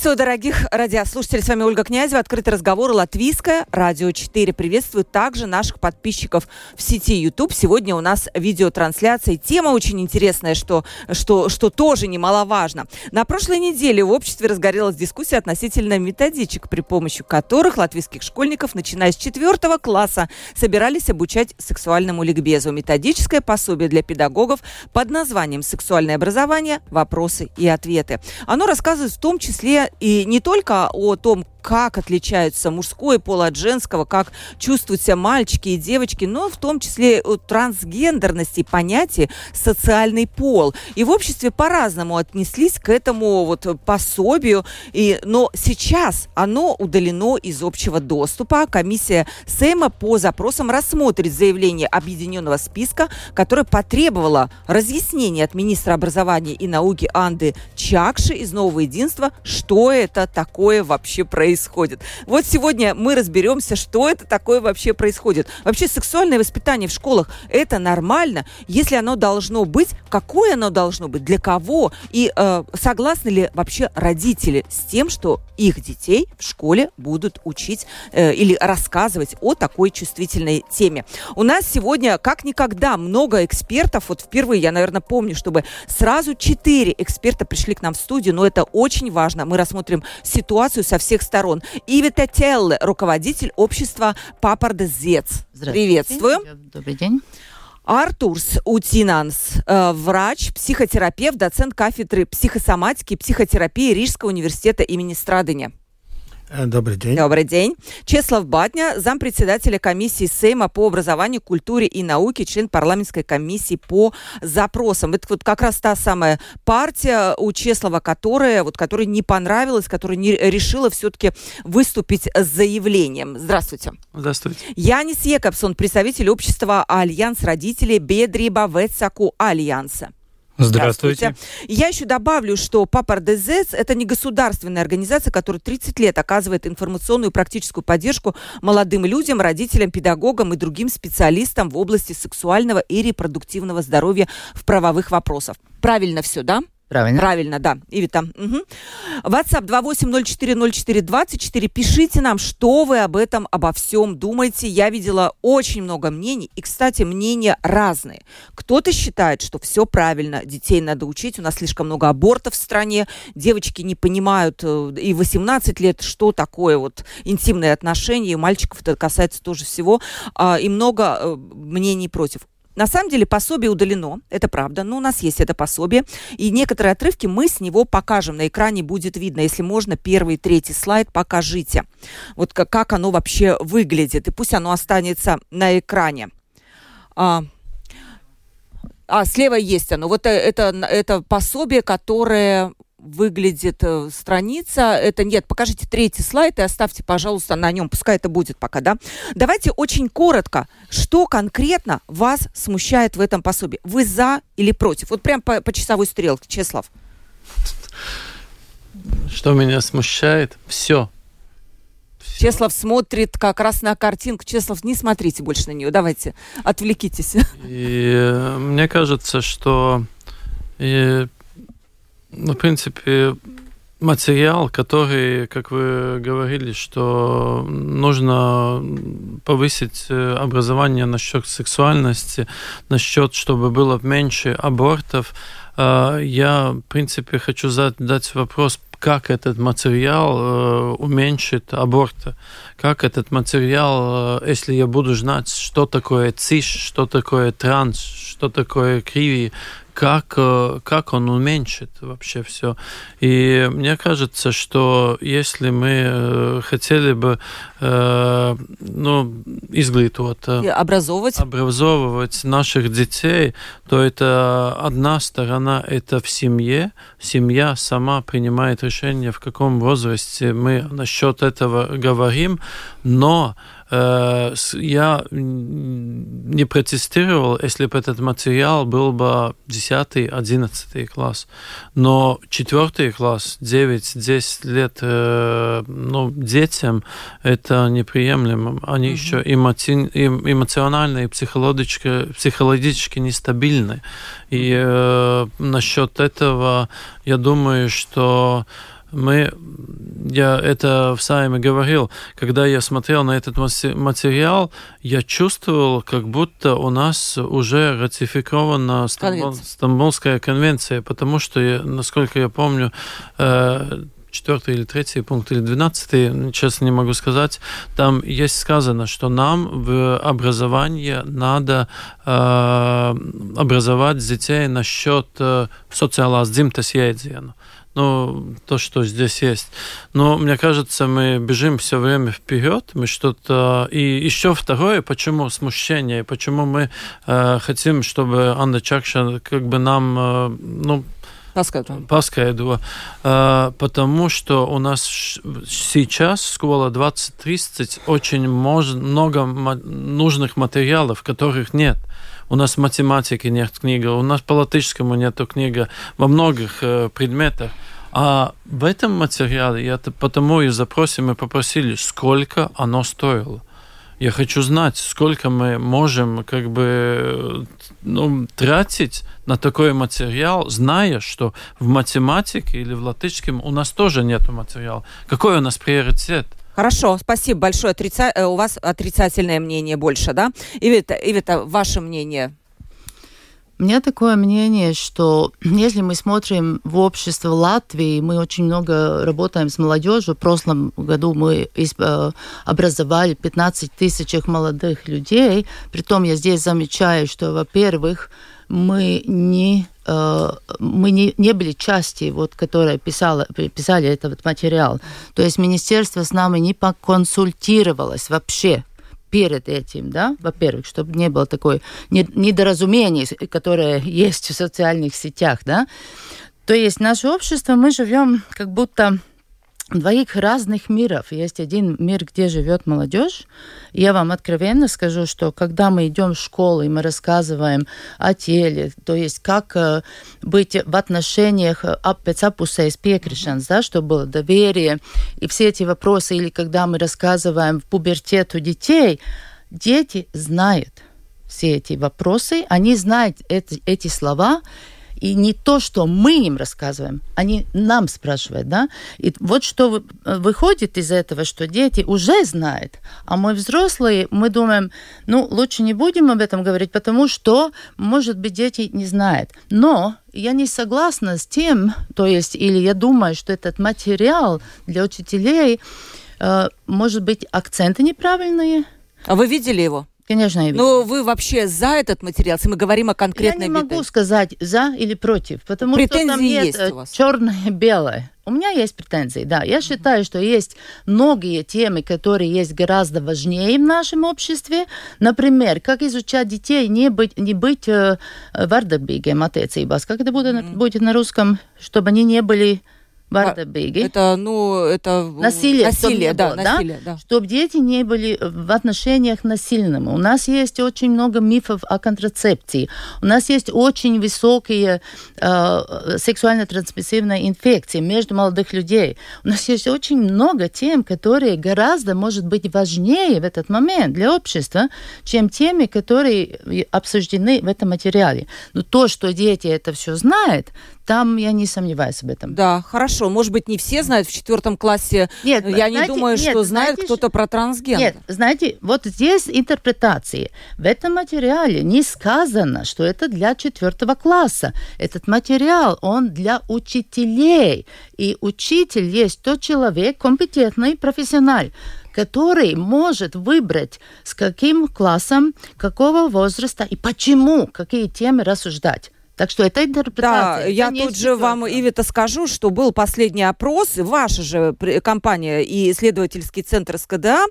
Приветствую, дорогих радиослушателей. С вами Ольга Князева. Открытый разговор Латвийское радио 4. Приветствую также наших подписчиков в сети YouTube. Сегодня у нас видеотрансляция. Тема очень интересная, что, что, что тоже немаловажно. На прошлой неделе в обществе разгорелась дискуссия относительно методичек, при помощи которых латвийских школьников, начиная с четвертого класса, собирались обучать сексуальному ликбезу. Методическое пособие для педагогов под названием «Сексуальное образование. Вопросы и ответы». Оно рассказывает в том числе и не только о том, как отличаются мужской пол от женского, как чувствуют себя мальчики и девочки, но в том числе о трансгендерности понятия социальный пол. И в обществе по-разному отнеслись к этому вот пособию, и, но сейчас оно удалено из общего доступа. Комиссия Сейма по запросам рассмотрит заявление объединенного списка, которое потребовало разъяснения от министра образования и науки Анды Чакши из Нового единства, что это такое вообще происходит происходит. Вот сегодня мы разберемся, что это такое вообще происходит. Вообще сексуальное воспитание в школах – это нормально? Если оно должно быть, какое оно должно быть, для кого? И э, согласны ли вообще родители с тем, что их детей в школе будут учить э, или рассказывать о такой чувствительной теме? У нас сегодня как никогда много экспертов. Вот впервые я, наверное, помню, чтобы сразу четыре эксперта пришли к нам в студию, но это очень важно. Мы рассмотрим ситуацию со всех сторон сторон. Ивита Телле, руководитель общества Папардезец. Приветствую. Добрый день. Артурс Утинанс, э, врач, психотерапевт, доцент кафедры психосоматики и психотерапии Рижского университета имени Страдыня. Э, добрый день. Добрый день. Чеслав Батня, зампредседателя комиссии Сейма по образованию, культуре и науке, член парламентской комиссии по запросам. Это вот как раз та самая партия у Чеслава, которая, вот, которая не понравилась, которая не решила все-таки выступить с заявлением. Здравствуйте. Здравствуйте. Янис Екобсон, представитель общества Альянс родителей Biedrība Vecāku alianse. Здравствуйте. Я еще добавлю, что Papardes zieds – это не государственная организация, которая 30 лет оказывает информационную и практическую поддержку молодым людям, родителям, педагогам и другим специалистам в области сексуального и репродуктивного здоровья в правовых вопросах. Правильно все, да? Правильно. Правильно, да. Ивита. Угу. WhatsApp 28040424. Пишите нам, что вы об этом, обо всем думаете. Я видела очень много мнений. И, кстати, мнения разные. Кто-то считает, что все правильно, детей надо учить. У нас слишком много абортов в стране. Девочки не понимают э, и 18 лет, что такое вот интимные отношения. И мальчиков это касается тоже всего. А, и много э, мнений против. На самом деле пособие удалено, это правда, но у нас есть это пособие, и некоторые отрывки мы с него покажем, на экране будет видно, если можно, первый третий слайд покажите, вот как, как оно вообще выглядит, и пусть оно останется на экране. А, а слева есть оно, вот э, это, это пособие, которое выглядит э, страница. Это нет, покажите третий слайд и оставьте, пожалуйста, на нем. Пускай это будет пока, да. Давайте очень коротко, что конкретно вас смущает в этом пособии? Вы за или против? Вот прям по, по часовой стрелке, Чеслав. Что меня смущает? Все. Чеслав смотрит как раз на картинку. Чеслав, не смотрите больше на нее. Давайте, отвлекитесь. И э, мне кажется, что и ну, в принципе, материал, который, как вы говорили, что нужно повысить э, образование насчет сексуальности, насчет, чтобы было меньше абортов. А, я, в принципе, хочу задать вопрос, как этот материал э, уменьшит аборты, как этот материал, э, если я буду знать, что такое ЦИШ, что такое транс, что такое криви, как, э, как он уменьшит вообще все. И мне кажется, что если мы э, хотели бы э, ну, изглитывать, образовывать. образовывать наших детей, то это одна сторона, это в семье. Семья сама принимает решение, в каком возрасте мы насчет этого говорим, но я не протестировал, если бы этот материал был бы 10-11 класс. Но 4 класс, 9-10 лет э, ну, детям это неприемлемо. Они mm-hmm. еще эмо- эмоционально и психологически, психологически нестабильны. И э, насчет этого я думаю, что мы, я это в Сайме говорил, когда я смотрел на этот материал, я чувствовал, как будто у нас уже ратификована Стамбул, Стамбульская конвенция, потому что, я, насколько я помню, э, четвертый или третий пункт, или двенадцатый, честно не могу сказать, там есть сказано, что нам в образовании надо э, образовать детей насчет э, социалās dzimtas jēdzienu ну, то, что здесь есть. Но мне кажется, мы бежим все время вперед, мы что-то... И еще второе, почему смущение, почему мы э, хотим, чтобы Анна Чакша как бы нам, э, ну, Paskaidro. Paskaidro. Uh, потому что у нас сейчас школа 2030 очень много нужных материалов, которых нет. У нас математики нет книги, у нас по латышскому нету книга во многих э, предметах. А в этом материале, я потому и запросим и попросили, сколько оно стоило. Я хочу знать, сколько мы можем как бы ну, тратить на такой материал, зная, что в математике или в латышском у нас тоже нет материала. Какой у нас приоритет? Хорошо, спасибо большое. Отрица... Э, у вас отрицательное мнение больше, да? Ивита, Ивита, ваше мнение? У меня такое мнение, что если мы смотрим в общество Латвии, мы очень много работаем с молодежью. В прошлом году мы э, образовали 15 тысяч молодых людей. Притом я здесь замечаю, что, во-первых, мы не э, мы не, не были части, вот, которая писала, писали этот материал. То есть министерство с нами не поконсультировалось вообще перед этим, да, во-первых, чтобы не было такой недоразумений, которое есть в социальных сетях, да. То есть наше общество, мы живем как будто двоих разных миров. Есть один мир, где живет молодежь. Я вам откровенно скажу, что когда мы идем в школу и мы рассказываем о теле, то есть как э, быть в отношениях pēc apusējas piekrišanas, да, чтобы было доверие, и все эти вопросы, или когда мы рассказываем в пубертет у детей, дети знают все эти вопросы, они знают эти, эти слова, и не то, что мы им рассказываем, они нам спрашивают, да. И вот что э, выходит из этого, что дети уже знают, а мы взрослые, мы думаем, ну, лучше не будем об этом говорить, потому что, может быть, дети не знают. Но я не согласна с тем, то есть, или я думаю, что этот материал для учителей, э, может быть, акценты неправильные. А вы видели его? Конечно, я. Но вы вообще за этот материал, если мы говорим о конкретной Я не могу сказать за или против, потому претензии что там нет есть у вас. черное-белое. У меня есть претензии, да. Я считаю, что есть многие темы, которые есть гораздо важнее в нашем обществе. Например, как изучать детей, не быть, не быть э, вардабигем attiecībās. Как это будет, будет на русском, чтобы они не были Вардабеги. Это, ну, это насилие, насилие, да, было, насилие, да? да. Чтобы дети не были в отношениях насильными. У нас есть очень много мифов о контрацепции. У нас есть очень высокие э, сексуально-трансмиссивные инфекции между молодых людей. У нас есть очень много тем, которые гораздо, может быть, важнее в этот момент для общества, чем темы, которые обсуждены в этом материале. Но то, что дети это все знают, там я не сомневаюсь об этом. Да, хорошо. Может быть, не все знают в четвертом классе. Нет, я знаете, не думаю, нет, что знают кто-то про трансген. Нет, знаете, вот здесь интерпретации. В этом материале не сказано, что это для четвертого класса. Этот материал, он для учителей. И учитель есть тот человек, компетентный профессионал, который может выбрать, с каким классом, какого возраста и почему, какие темы рассуждать. Так что это интерпретация. Да, я тут же вам, Ивита, скажу, что был последний опрос, ваша же компания и исследовательский центр СКДА,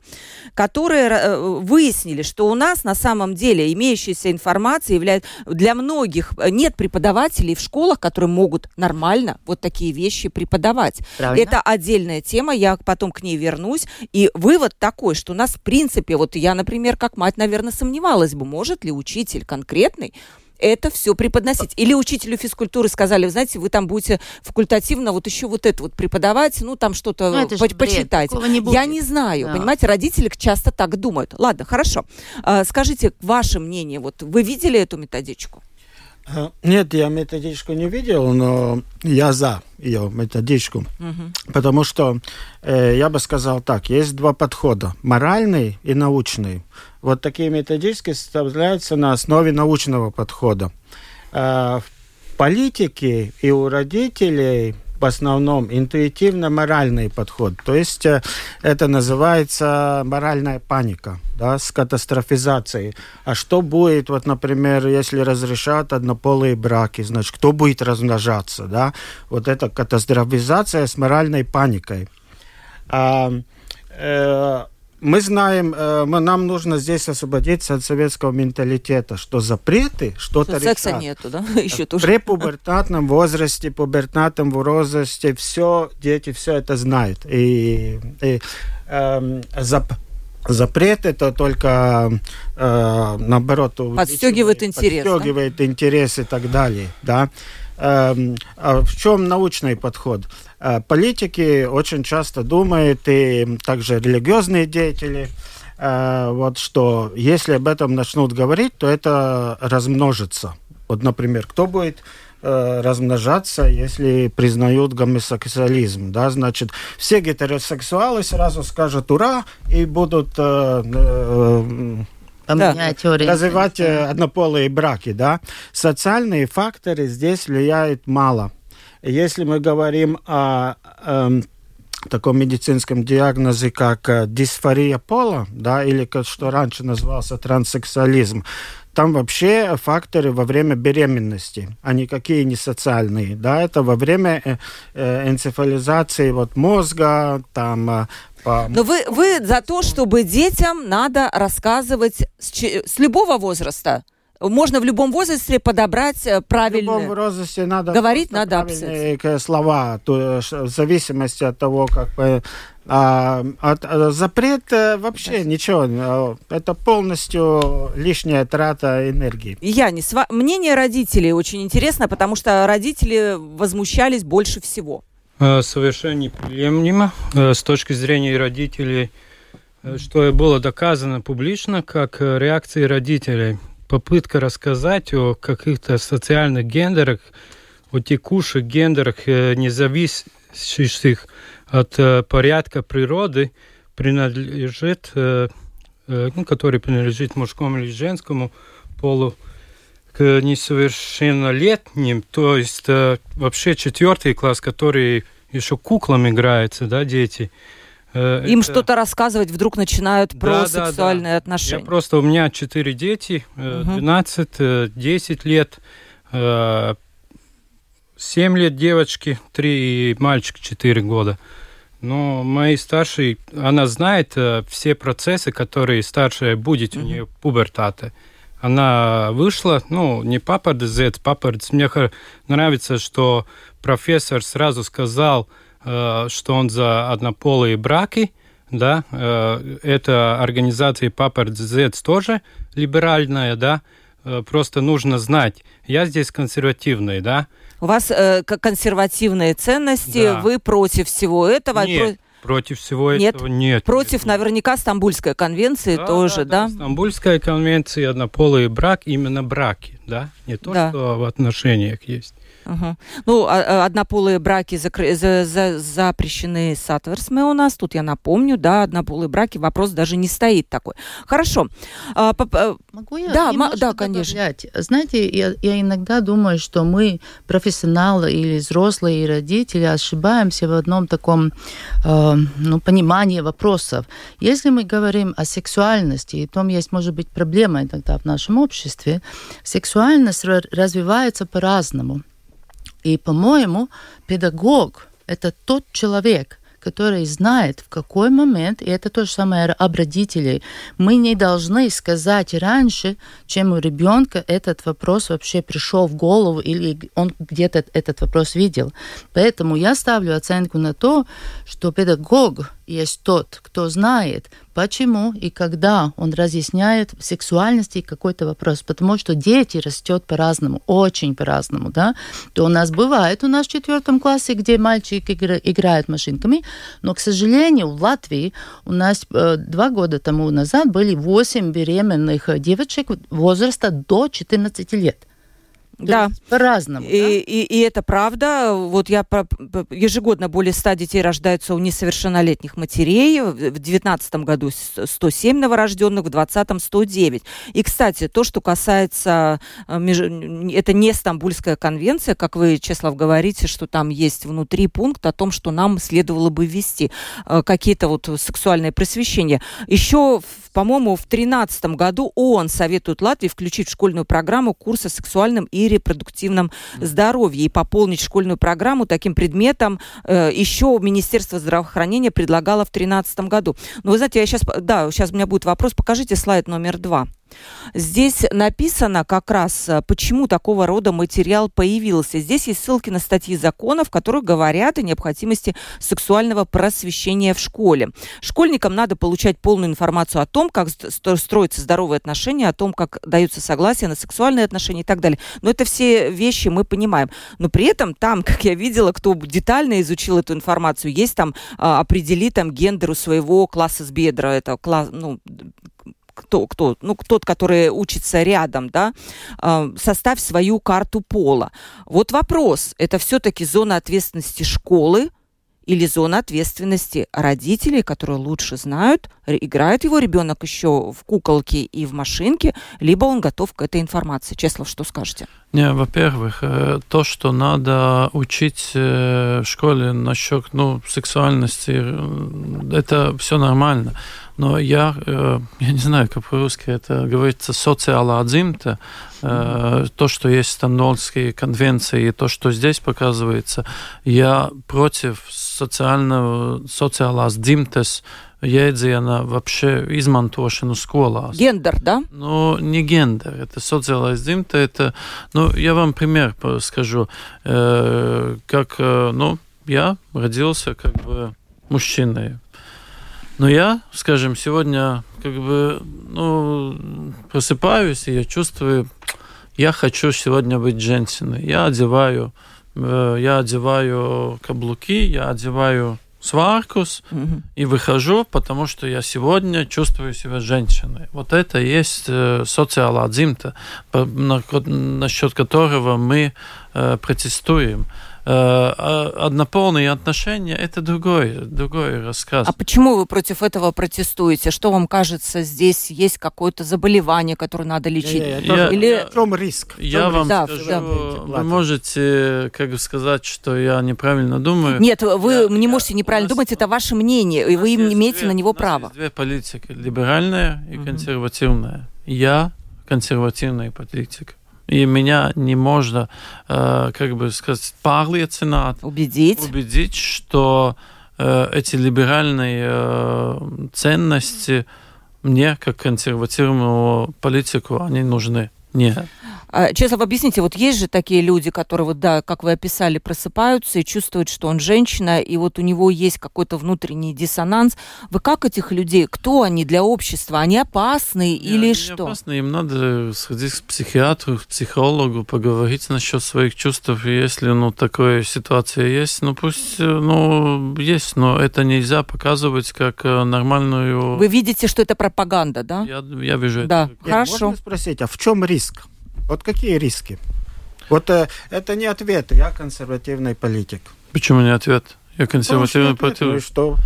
которые э, выяснили, что у нас на самом деле имеющаяся информация является для многих э, нет преподавателей в школах, которые могут нормально вот такие вещи преподавать. Правильно. Это отдельная тема, я потом к ней вернусь. И вывод такой, что у нас в принципе, вот я, например, как мать, наверное, сомневалась бы, может ли учитель конкретный это все преподносить. Или учителю физкультуры сказали, вы знаете, вы там будете факультативно вот еще вот это вот преподавать, ну там что-то ну, по почитать. Не Я не знаю, да. понимаете, родители часто так думают. Ладно, хорошо. А, скажите, ваше мнение, вот вы видели эту методичку? Э, нет, я методичку не видел, но я за ее методичку, угу. потому что э, я бы сказал так: есть два подхода: моральный и научный. Вот такие методически составляются на основе научного подхода. Э, в политике и у родителей в основном интуитивно-моральный подход. То есть э, это называется моральная паника да, с катастрофизацией. А что будет, вот, например, если разрешат однополые браки, значит, кто будет размножаться, да? Вот это катастрофизация с моральной паникой. А, э, мы знаем, э, мы, нам нужно здесь освободиться от советского менталитета, что запреты что-то что секса нету, да? Еще тоже. При пубертатном возрасте, пубертатном возрасте все, дети все это знают. И, и э, зап, запрет это только э, наоборот подстегивает интерес, подстегивает да? интерес и так далее, да. Эм, а в чем научный подход? Э, политики очень часто думают, и также религиозные деятели, э, вот что если об этом начнут говорить, то это размножится. Вот, например, кто будет э, размножаться, если признают гомосексуализм, да, значит, все гетеросексуалы сразу скажут «ура» и будут поменять да. развивать однополые браки, да. Социальные факторы здесь влияют мало. Если мы говорим о, о таком медицинском диагнозе, как э, дисфория пола, да, или как, что раньше назывался транссексуализм, там вообще факторы во время беременности, а никакие не социальные. Да, это во время э, э, энцефализации вот, мозга, там э. Но вы, вы за то, чтобы детям надо рассказывать с, с любого возраста? можно в любом возрасте подобрать правильные... В любом возрасте надо... Говорить надо слова, то, в зависимости от того, как... А, от, а, запрет э, вообще да. ничего, э, это полностью лишняя трата энергии. Янис, мнение родителей очень интересно, потому что родители возмущались больше всего. Совершенно неприемлемо с точки зрения родителей, что было доказано публично как реакции родителей попытка рассказать о каких-то социальных гендерах, о текущих гендерах, не зависящих от э, порядка природы, принадлежит, э, ну, который принадлежит мужскому или женскому полу, к несовершеннолетним, то есть вообще четвертый класс, который еще куклам играется, да, дети – Э, Им это... что-то рассказывать вдруг начинают да, про да, сексуальные да. отношения. Я просто, у меня четыре дети, угу. 12, 10 лет, 7 лет девочки, 3 и мальчик 4 года. Но моей старшей, она знает э, все процессы, которые старшая будет у нее пубертата. Она вышла, ну, не папа Z, папа Мне нравится, что профессор сразу сказал, Э, что он за однополые браки, да, э, это организация Папа Z тоже либеральная, да, просто нужно знать. Я здесь консервативный, да. У вас э, консервативные ценности, да. вы против всего этого? Нет. Против всего нет. этого нет. Против наверняка Стамбульской конвенции да, тоже, да, да? Стамбульская конвенция, однополый брак, именно браки, да? Не то, да. что в отношениях есть. Угу. Ну, а, а, однополые браки закры... за, за, запрещены Satversmē у нас. Тут я напомню, да, однополые браки, вопрос даже не стоит такой. Хорошо. А, по, Могу я да, да, конечно. Добавлять? Знаете, я, я иногда думаю, что мы, профессионалы или взрослые и родители, ошибаемся в одном таком э, ну, понимании вопросов. Если мы говорим о сексуальности, и том есть, может быть, проблема иногда в нашем обществе, сексуальность развивается по-разному. И, по-моему, педагог – это тот человек, который знает, в какой момент, и это то же самое об родителей, мы не должны сказать раньше, чем у ребенка этот вопрос вообще пришел в голову или он где-то этот вопрос видел. Поэтому я ставлю оценку на то, что педагог есть тот, кто знает, почему и когда он разъясняет в сексуальности какой-то вопрос. Потому что дети растет по-разному, очень по-разному. Да? То у нас бывает у нас в четвертом классе, где мальчик игра, играет машинками, но, к сожалению, в Латвии у нас э, два года тому назад были 8 беременных девочек возраста до 14 лет. Да. По-разному. И, да? и, и это правда. Вот я ежегодно более 100 детей рождаются у несовершеннолетних матерей. В 2019 году 107 новорожденных, в 2020 109. И, кстати, то, что касается... Э, это не Стамбульская конвенция, как вы, Чеслав, говорите, что там есть внутри пункт о том, что нам следовало бы ввести э, какие-то вот сексуальные просвещения. Еще, по-моему, в 2013 году ООН советует Латвии включить в школьную программу курсы о сексуальном и репродуктивном здоровье и пополнить школьную программу таким предметом э, еще Министерство здравоохранения предлагало в 2013 году. Но вы знаете, я сейчас, да, сейчас у меня будет вопрос, покажите слайд номер два. Здесь написано как раз, э, почему такого рода материал появился. Здесь есть ссылки на статьи законов, в которых говорят о необходимости сексуального просвещения в школе. Школьникам надо получать полную информацию о том, как строятся здоровые отношения, о том, как даются согласия на сексуальные отношения и так далее. Но это все вещи мы понимаем. Но при этом там, как я видела, кто детально изучил эту информацию, есть там а, определи там гендер у своего класса с бедра, это класс, ну, кто, кто, ну, тот, который учится рядом, да, э, составь свою карту пола. Вот вопрос, это все-таки зона ответственности школы, или зона ответственности родителей, которые лучше знают, играет его ребенок еще в куколке и в машинке, либо он готов к этой информации. Чеслов, что скажете? Не, во-первых, э, то, что надо учить э, в школе насчет ну, сексуальности, э, это все нормально. Но я, я не знаю, как по-русски это говорится, социально отзимто, mm-hmm. то, что есть Стамбульские конвенции, и то, что здесь показывается, я против социального, социālās dzimtes jēdziena вообще измантошину skolās. Гендер, да? Ну, не гендер, это социальная дзимта, это, ну, я вам пример скажу, э, как, э, ну, я родился как бы мужчиной, но я, скажем, сегодня как бы, ну, просыпаюсь, и я чувствую, я хочу сегодня быть женщиной. Я одеваю, э, я одеваю каблуки, я одеваю сваркус mm-hmm. и выхожу, потому что я сегодня чувствую себя женщиной. Вот это и есть э, социальная дзимта, насчет которого мы э, протестуем. Э, а однополные отношения – это другой, другой рассказ. А почему вы против этого протестуете? Что вам кажется, здесь есть какое-то заболевание, которое надо лечить? Я, я, Или... В чем риск? В чем я риск? вам да, скажу, да. вы можете как сказать, что я неправильно думаю. Нет, вы я, не можете неправильно думать, это ваше мнение, и вы имеете две, на него право. Есть две политики – либеральная и угу. консервативная. Я консервативная политика и меня не можно, э, как бы сказать, pārliecināt, убедить, убедить что э, эти либеральные э, ценности мне, как консервативному политику, они нужны. Нет. А, Честно, объясните, вот есть же такие люди, которые, вот, да, как вы описали, просыпаются и чувствуют, что он женщина, и вот у него есть какой-то внутренний диссонанс. Вы как этих людей, кто они для общества? Они опасны Нет, или они что? опасны, им надо сходить к психиатру, к психологу, поговорить насчет своих чувств. Если, ну, такая ситуация есть, ну, пусть, ну, есть, но это нельзя показывать как э, нормальную... Вы видите, что это пропаганда, да? Я, я вижу да. это. Хорошо. Можно спросить, а в чем риск? Вот какие риски? Вот э, это не ответ, я консервативный политик. Почему не ответ? Я консервативный политик. Ну, что?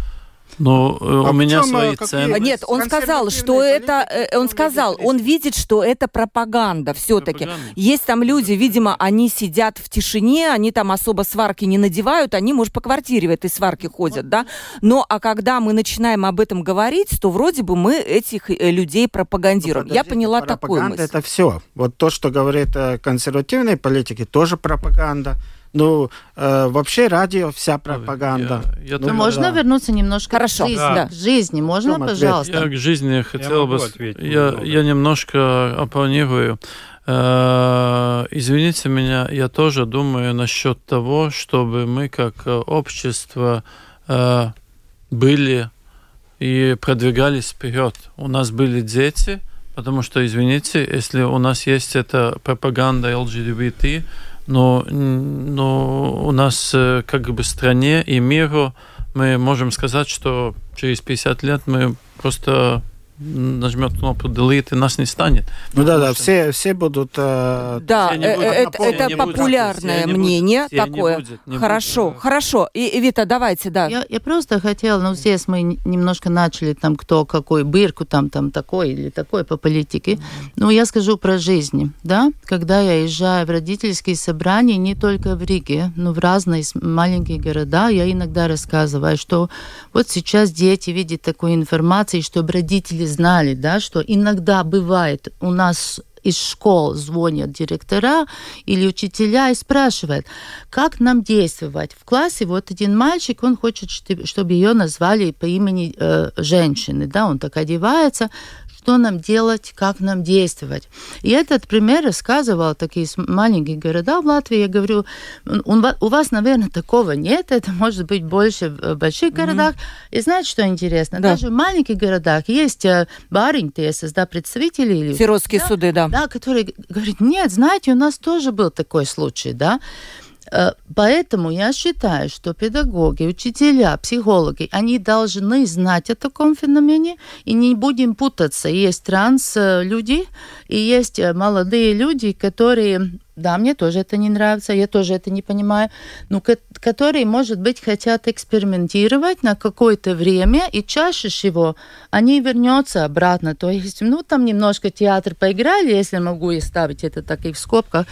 Но э, А у меня чем, свои какие- ценности. Нет, он сказал, что это, э, он сказал, он видит, что это пропаганда все-таки. Пропаганда. Есть там люди, видимо, они сидят в тишине, они там особо сварки не надевают, они, может, по квартире в этой сварке ходят, да? Но, а когда мы начинаем об этом говорить, то вроде бы мы этих э, людей пропагандируем. Ну, Я поняла такую пропаганда мысль. это все. Вот то, что говорит э, консервативные политики, тоже пропаганда. Ну, э, вообще радио вся пропаганда. Я- я Ну, так- можно да. вернуться немножко Хорошо. к жизни? Да. К жизни. Можно, чем пожалуйста? Я к жизни хотел бы... с- ответить Я, немного. я немножко оппонирую. Э, Извините меня, я тоже думаю насчет того, чтобы мы как э, общество э, были и продвигались вперед. У нас были дети, потому что, извините, если у нас есть эта пропаганда ЛГБТ, но, но у нас э, как бы стране и миру мы можем сказать, что через 50 лет мы просто нажмет кнопку delete и нас не станет. Ну да, да, что- все, все будут... э, Да, Все э, будут. э, это, популярное не мнение будут. Все не такое. будет, не хорошо, будет. хорошо. И, и, Вита, давайте, да. Я, я просто хотела, ну, здесь мы немножко начали там, кто какой бырку там, там такой или такой по политике. Ну, я скажу про жизнь, да. Когда я езжаю в родительские собрания, не только в Риге, но в разные маленькие города, я иногда рассказываю, что вот сейчас дети видят такую информацию, чтобы родители знали, да, что иногда бывает у нас из школ звонят директора или учителя и спрашивают, как нам действовать. В классе вот один мальчик, он хочет, что- чтобы ее назвали по имени э, женщины, да, он так одевается, что нам делать, как нам действовать. И этот пример рассказывал такие маленькие города в Латвии. Я говорю, у ва- у вас, наверное, такого нет, это может быть больше в больших городах. И знаете, что интересно? Да. Даже в маленьких городах есть э, баринтесс, да, представители или Сиротские Да, суды, да. да, который г- говорит, нет, знаете, у нас тоже был такой случай, да. Э, Поэтому я считаю, что педагоги, учителя, психологи, они должны знать о таком феномене, и не будем путаться. Есть транс-люди, и есть э, молодые люди, которые, да, мне тоже это не нравится, я тоже это не понимаю, но ко- которые, может быть, хотят экспериментировать на какое-то время, и чаще всего они вернутся обратно. То есть, ну, там немножко театр поиграли, если могу и ставить это так и в скобках,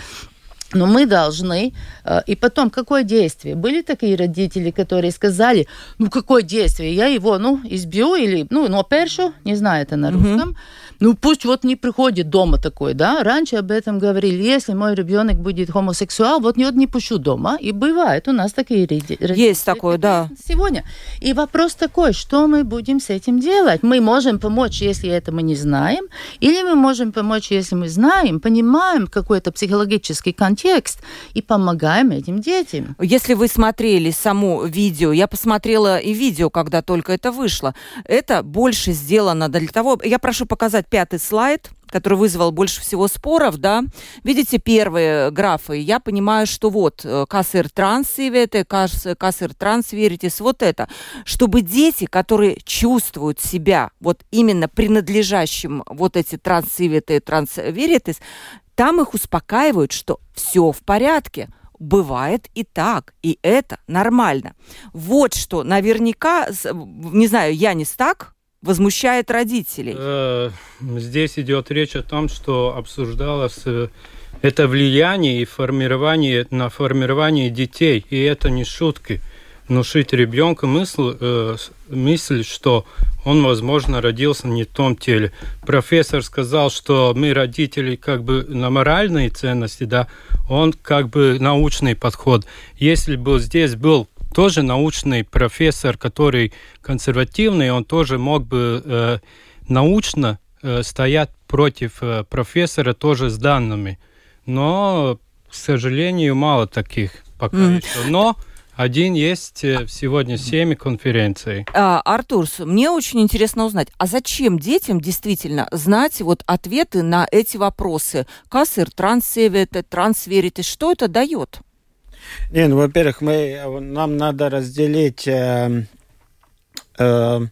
но мы должны... э, И потом, какое действие? Были такие родители, которые сказали, ну, какое действие? Я его, ну, избью или, ну, ну, першу, не знаю это на русском. Ну, пусть вот не приходит дома такой, да? Раньше об этом говорили, если мой ребенок будет хомосексуал, вот не, вот не пущу дома. И бывает у нас такие роди- родители. Есть такое, да. Сегодня. И вопрос такой, что мы будем с этим делать? Мы можем помочь, если это мы не знаем, или мы можем помочь, если мы знаем, понимаем какой-то психологический контекст и помогаем этим детям. Если вы смотрели само видео, я посмотрела и видео, когда только это вышло, это больше сделано для того... Я прошу показать пятый слайд который вызвал больше всего споров, да. Видите первые графы? Я понимаю, что вот э, кассер трансиветы, кассер трансверитис, вот это. Чтобы дети, которые чувствуют себя вот именно принадлежащим вот эти трансиветы, трансверитис, там их успокаивают, что все в порядке. Бывает и так, и это нормально. Вот что наверняка, не знаю, Янис так возмущает родителей. Э, Здесь идет речь о том, что обсуждалось э, это влияние и формирование на формирование детей, и это не шутки. Внушить ребенку мысль, э, мысль, что он, возможно, родился не в том теле. Профессор сказал, что мы родители как бы на моральные ценности, да, он как бы научный подход. Если бы здесь был тоже научный профессор, который консервативный, он тоже мог бы э, научно э, стоять против э, профессора тоже с данными. Но, к сожалению, мало таких пока Мгм. еще. Но один есть э, сегодня семь конференций. А, Артур, с- мне очень интересно узнать, а зачем детям действительно знать вот ответы на эти вопросы? Кассер, трансеветы, трансвериты, что это дает? Не, ну, во-первых, мы, нам надо разделить э, э,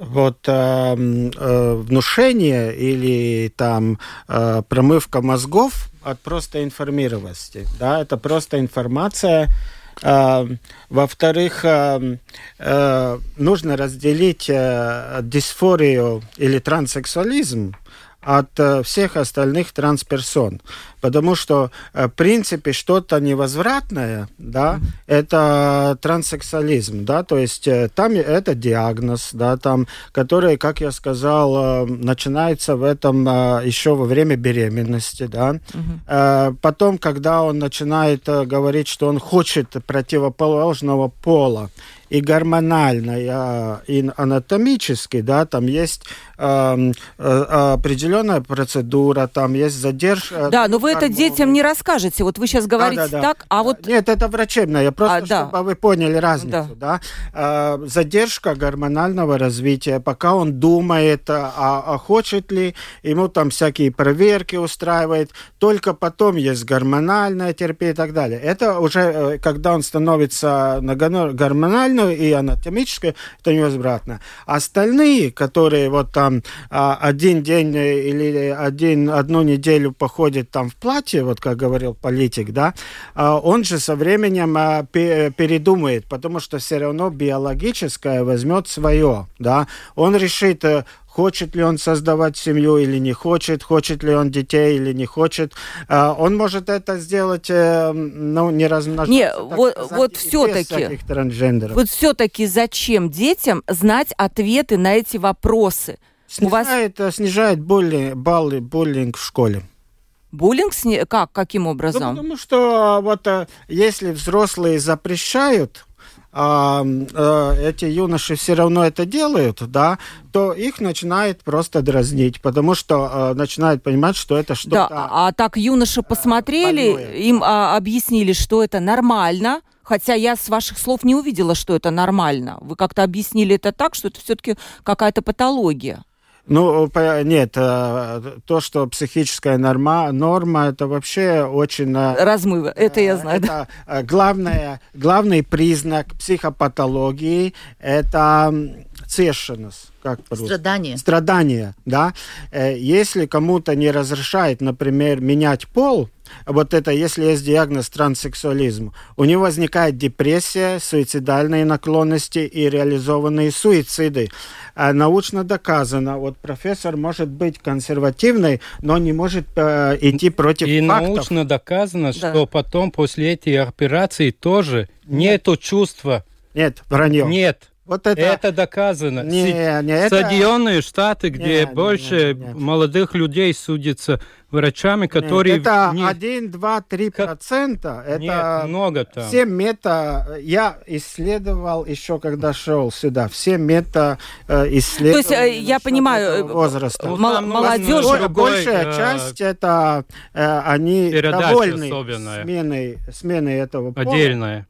вот э, э, внушение или там э, промывка мозгов от просто информированности, да, это просто информация. Э, во-вторых, э, э, нужно разделить э, дисфорию или транссексуализм от э, всех остальных трансперсон. Потому что, э, в принципе, что-то невозвратное, да, это транссексуализм, да, то есть э, там это диагноз, да, там, который, как я сказал, начинается в этом еще во время беременности, да. Mm-hmm. Потом, когда он начинает говорить, что он хочет противоположного пола, и гормонально, и анатомически, да, там есть э, э, определенная процедура, там есть задержка. Да, но вы это детям не расскажете. Вот вы сейчас говорите да, да, да. так, а вот... Нет, это врачебное, просто а, чтобы вы поняли разницу, да. да? Э, задержка гормонального развития, пока он думает, а, а хочет ли, ему там всякие проверки устраивает, только потом есть гормональная терапия и так далее. Это уже, э, когда он становится на гормональную и анатомическую, это невозвратно. Остальные, которые вот там а, один день или один, одну неделю походит там в платье, вот как говорил политик, да, а, он же со временем а, передумает, потому что все равно биологическое возьмет свое, да. Он решит, э, хочет ли он создавать семью или не хочет, хочет ли он детей или не хочет. Он может это сделать, э, ну, не размножаться. Не, вот, сказать, вот все-таки, вот все-таки зачем детям знать ответы на эти вопросы? Снижает, вас... снижает булли, баллы буллинг в школе. Буллинг сни... как? Каким образом? Ну, потому что вот э, если взрослые запрещают, а, а, эти юноши все равно это делают, да, то их начинает просто дразнить, потому что а, начинают понимать, что это что-то. Да, а так юноши посмотрели, больное. им а, объяснили, что это нормально. Хотя я с ваших слов не увидела, что это нормально. Вы как-то объяснили это так, что это все-таки какая-то патология. Ну, нет, э, то, что психическая норма, норма, это вообще очень... Э, Размыво, это я знаю. Это да. главное, главный признак психопатологии, это цешенность как Страдание. Страдание, да. Э, если кому-то не разрешает, например, менять пол, вот это, если есть диагноз транссексуализм, у него возникает депрессия, суицидальные наклонности и реализованные суициды. А научно доказано, вот профессор может быть консервативный, но не может э, идти против и фактов. И научно доказано, да. что потом после этих операций тоже Нет. нету чувства. Нет, вранье. Нет. Вот это... это доказано. Не, не, Соединенные это... Штаты, где не, больше не, не, не. молодых людей судятся врачами, которые... Нет, это не... 1, 2, 3 процента. Это Нет, много там. Все мета... Я исследовал еще, когда шел сюда. Все мета исследования. То есть, я понимаю, возраста. Мол- молодежь... Большая э, часть это э, они довольны сменой, сменой этого пола. Отдельная.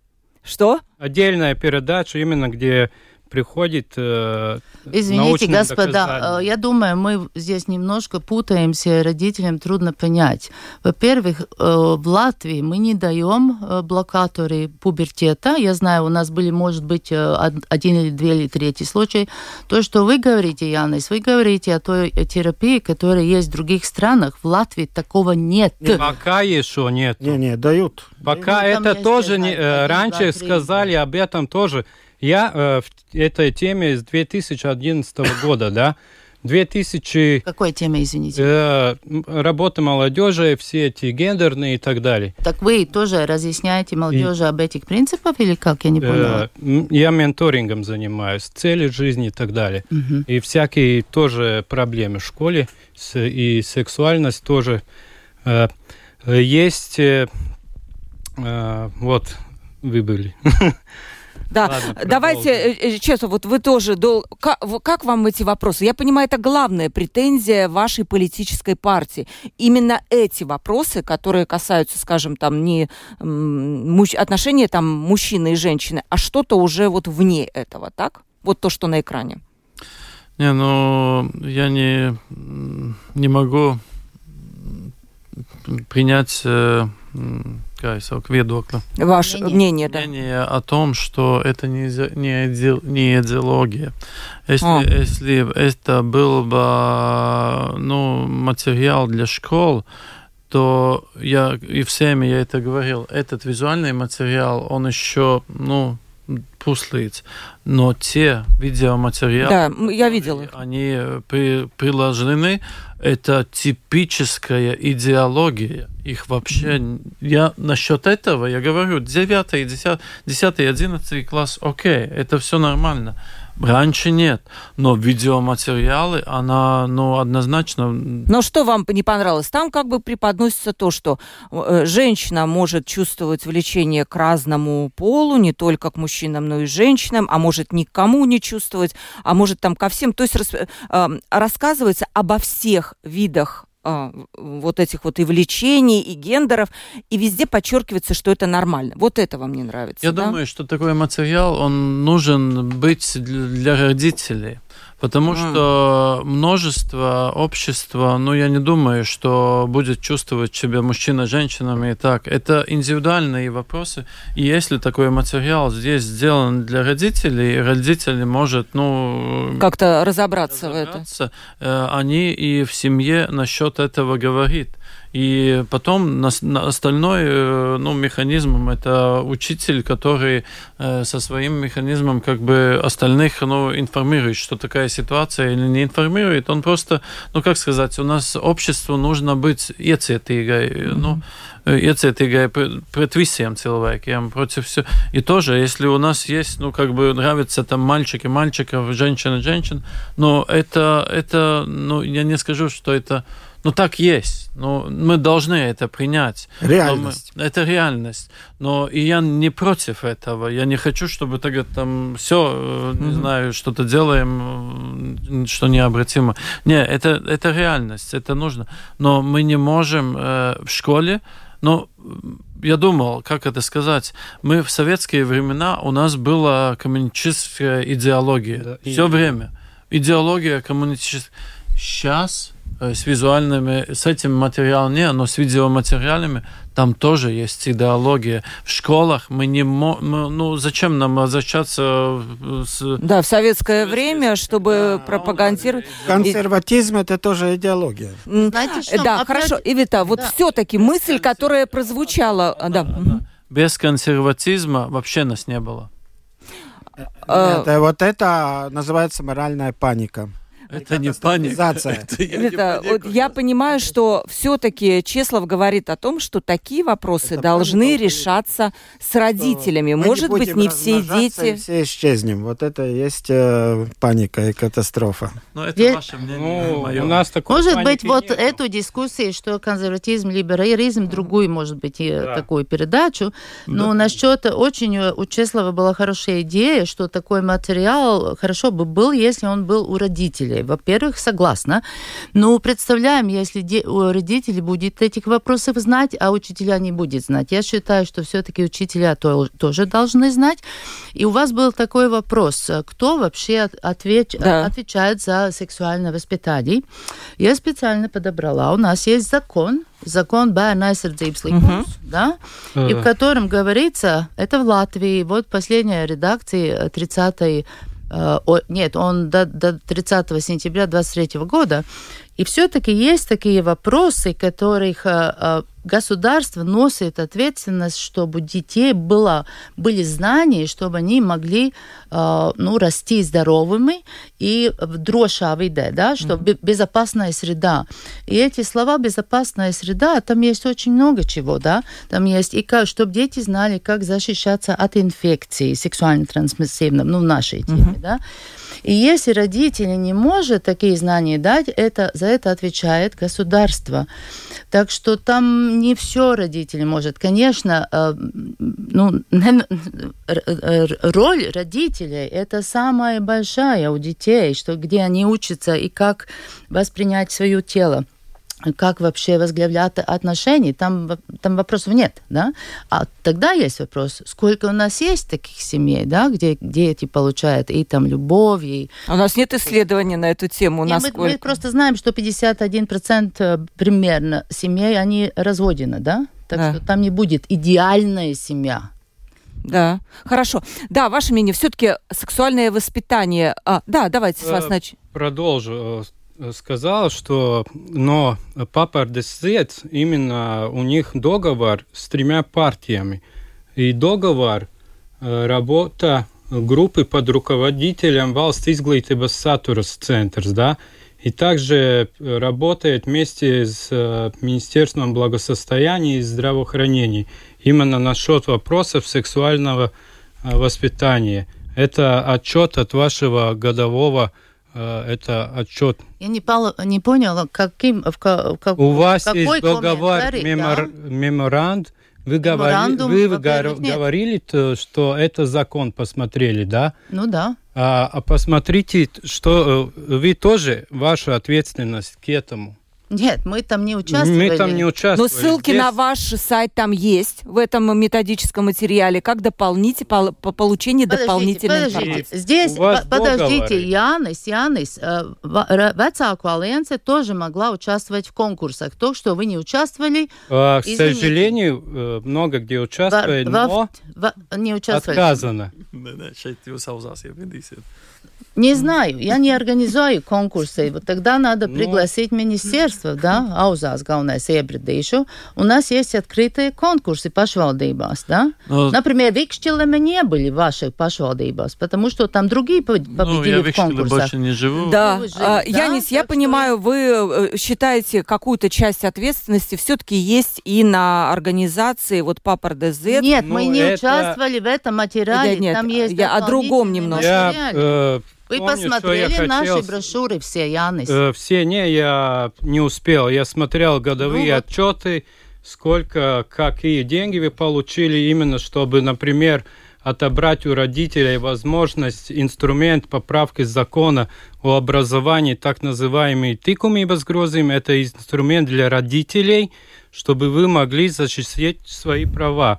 Что? Отдельная передача, именно где приходит э, Извините, господа, э, я думаю, мы здесь немножко путаемся, родителям трудно понять. Во-первых, э, в Латвии мы не даем э, блокаторы пубертета. Я знаю, у нас были, может быть, один или две или третий случай. То, что вы говорите, Янис, вы говорите о той терапии, которая есть в других странах. В Латвии такого нет. Пока еще нет. Не, не, дают. Пока ну, это тоже не, раньше сказали об этом тоже. Я э, в этой теме с 2011 года, да. 2000... Какой теме, извините? Э, работа молодежи, все эти гендерные и так далее. Так вы тоже разъясняете молодежи и... об этих принципах или как? Я не поняла. Э, я менторингом занимаюсь, цели жизни и так далее. Угу. И всякие тоже проблемы в школе с, и сексуальность тоже э, есть. Э, э, вот, выбыли. Да, Ладно, давайте, э, э, честно, вот вы тоже, дол... как, как вам эти вопросы? Я понимаю, это главная претензия вашей политической партии. Именно эти вопросы, которые касаются, скажем, там, не муж... отношения там мужчины и женщины, а что-то уже вот вне этого, так? Вот то, что на экране. Не, ну, я не, не могу принять э, es saku, viedokli. Ваше Мнение. мнение, да. Мнение о том, что это не, не, иде- не идеология. Если, А. если это был бы ну, материал для школ, то я и всеми я это говорил, этот визуальный материал, он еще, ну, пуслиц. Но те видеоматериалы, Да, я видела они э, при, приложены, это типическая идеология. Их вообще... Я насчет этого, я говорю, 9, 10, 10 11 класс, окей, это все нормально. Раньше нет, но видеоматериалы, она, ну, однозначно... Но что вам не понравилось? Там как бы преподносится то, что э, женщина может чувствовать влечение к разному полу, не только к мужчинам, но и женщинам, а может никому не чувствовать, а может там ко всем. То есть рас- э, рассказывается обо всех видах э, вот этих вот и влечений, и гендеров, и везде подчеркивается, что это нормально. Вот это вам не нравится, Я да? думаю, что такой материал, он нужен быть для, для родителей. Потому М. что множество общества, ну, я не думаю, что будет чувствовать себя мужчина женщинами и так. Это индивидуальные вопросы. И если такой материал здесь сделан для родителей, родители может, ну... Как-то разобраться в этом. разобраться, э, они и в семье насчет этого говорит. И потом на, на остальной э, ну, механизмом это учитель, который э, со своим механизмом как бы остальных ну, информирует, что такая ситуация или не информирует. Он просто, ну как сказать, у нас обществу нужно быть iecietīgai, mm-hmm. ну, iecietīgai pret, pret visiem cilvēkiem, против все. И тоже, если у нас есть, ну, как бы нравятся там мальчики, мальчиков, женщины, женщин, но это, это, ну, я не скажу, что это ну, так есть. Ну, мы должны это принять. Реальность. Но мы- это реальность. Но и я не против этого. Я не хочу, чтобы тогда там все, не знаю, что-то делаем, э, что необратимо. Не, это, это реальность, это нужно. Но мы не можем э, в школе, ну, я думал, как это сказать. Мы в советские времена, у нас была коммунистическая идеология. Да, и- Все время. Идеология коммунистическая. Сейчас э, с визуальными, с этим материалом не, но с видеоматериалами там тоже есть идеология. В школах мы не можем, ну зачем нам возвращаться в- с... Да, в советское время, чтобы пропагандировать... Консерватизм это тоже идеология. Знаете что, Да, а хорошо. Ивита, вот Да. все-таки мысль, которая прозвучала... а, Да. мгм. Без консерватизма вообще нас не было. А, Это, вот это называется моральная паника. Это не паника. Это я не Ивита, вот я понимаю, что все-таки Чеслов говорит о том, что такие вопросы Это должны паника, решаться с родителями. Мы Может быть, не все дети... все исчезнем. Вот это и есть э, паника и катастрофа. Ну, это Е- ваше мнение, Ну, моё. у нас такой Может быть, вот нету. эту дискуссию, что консерватизм, либерализм, другую, может быть, и Да. такую передачу. Но насчет очень э, у Чеслова была хорошая идея, что такой материал хорошо бы был, если он был у родителей. Во-первых, согласна. Но представляем, если родителей будет этих вопросов знать, а учителя не будет знать. Я считаю, что все-таки учителя то- тоже должны знать. И у вас был такой вопрос, э, кто вообще от- отвеч- Да. отвечает за сексуальное воспитание? Я специально подобрала. У нас есть закон, закон Бērna aizsardzības likums, да, и в Э, котором говорится, это в Латвии, вот последняя редакция 30 э, о- нет, он до, до 30 сентября 23 года. И все-таки есть такие вопросы, которых э, э, государство носит ответственность, чтобы детей было, были знания, чтобы они могли э, ну, расти здоровыми и в дрошā виде, да, что бе- безопасная среда. И эти слова «безопасная среда», там есть очень много чего, да, там есть и как, чтобы дети знали, как защищаться от инфекции сексуально трансмиссивной, ну, в нашей теме, да. И если родители не может такие знания дать, это, за это отвечает государство. Так что там не все родители может. Конечно, э, ну, роль родителей это самая большая у детей, что где они учатся и как воспринять свое тело как вообще возглавлять отношения, там, во- там вопросов нет, да? А тогда есть вопрос, сколько у нас есть таких семей, да, где дети получают и там любовь, и... У нас нет исследования на эту тему. Не, мы, насколько... мы просто знаем, что 51% примерно семей, они разводены, да? Так Да. что там не будет идеальная семья. Да, хорошо. Да, ваше мнение, все-таки сексуальное воспитание... А, да, давайте с вас Э, начнем. Продолжу. Сказал, что но папа Десет, именно у них договор с тремя партиями. И договор э, работа группы под руководителем Valsts izglītības Сатурс Центрс, да, и также э, работает вместе с э, Министерством благосостояния и здравоохранения именно насчет вопросов сексуального воспитания. Это отчет от вашего годового, это отчет. Я не, пол- не поняла, каким, в, в как- У вас какой есть договор, мемор- меморанд. Вы, говори- вы говорили, то, что это закон, посмотрели, да? Ну да. А, а посмотрите, что э, вы тоже, ваша ответственность к этому. Нет, мы там не участвовали. Мы там не Но участвовали. ссылки Здесь- на ваш сайт там есть в этом методическом материале, как дополните по, по получению Подождите, дополнительной подождите. информации. Здесь, по- подождите. Янис, Янис, э, Вецаку Альянсе тоже могла участвовать в конкурсах. То, что вы не участвовали, А, к Извините. сожалению, э, много где во- участвует, во- но во- не участвовали. отказано. Не знаю, я не организую конкурсы. Вот тогда надо Ну. пригласить министерство, да, аузās galvenais iebridīšu. У нас есть открытые конкурсы pašvaldībās, да. Ну, Например, Викштилеме не были в ваших pašvaldībās, потому что там другие ну, я победили в в конкурсах. больше не живу. Да, жили, а, да? Янис, я Так что- понимаю, вы э, считаете какую-то часть ответственности все-таки есть и на организации, вот Папа РДЗ. Нет, Ну, мы не это- участвовали в этом материале. Да нет, там есть я о другом немножко. Я э, Вы помню, что я посмотрели наши хотел- брошюры все, Янис? Э, Все не, я не успел. Я смотрел годовые Ну вот. отчеты, сколько, какие деньги вы получили, именно чтобы, например, отобрать у родителей возможность, инструмент поправки закона о образовании, так называемый тикумības grozījumi, это инструмент для родителей, чтобы вы могли защитить свои права.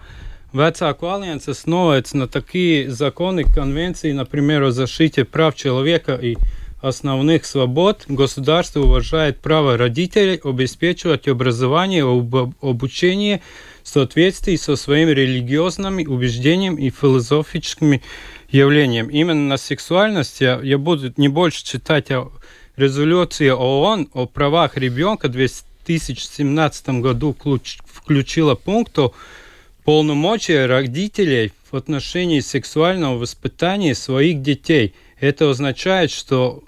Vecāku alianse основывается на такие законы, конвенции, например, о защите прав человека и основных свобод. Государство уважает право родителей обеспечивать образование, об- обучение в соответствии со своими религиозными убеждениями и философическими явлениями. Именно на сексуальность я, я буду не больше читать о резолюции ООН о правах ребенка в 2017 году включ- включила пункт о полномочия родителей в отношении сексуального воспитания своих детей. Это означает, что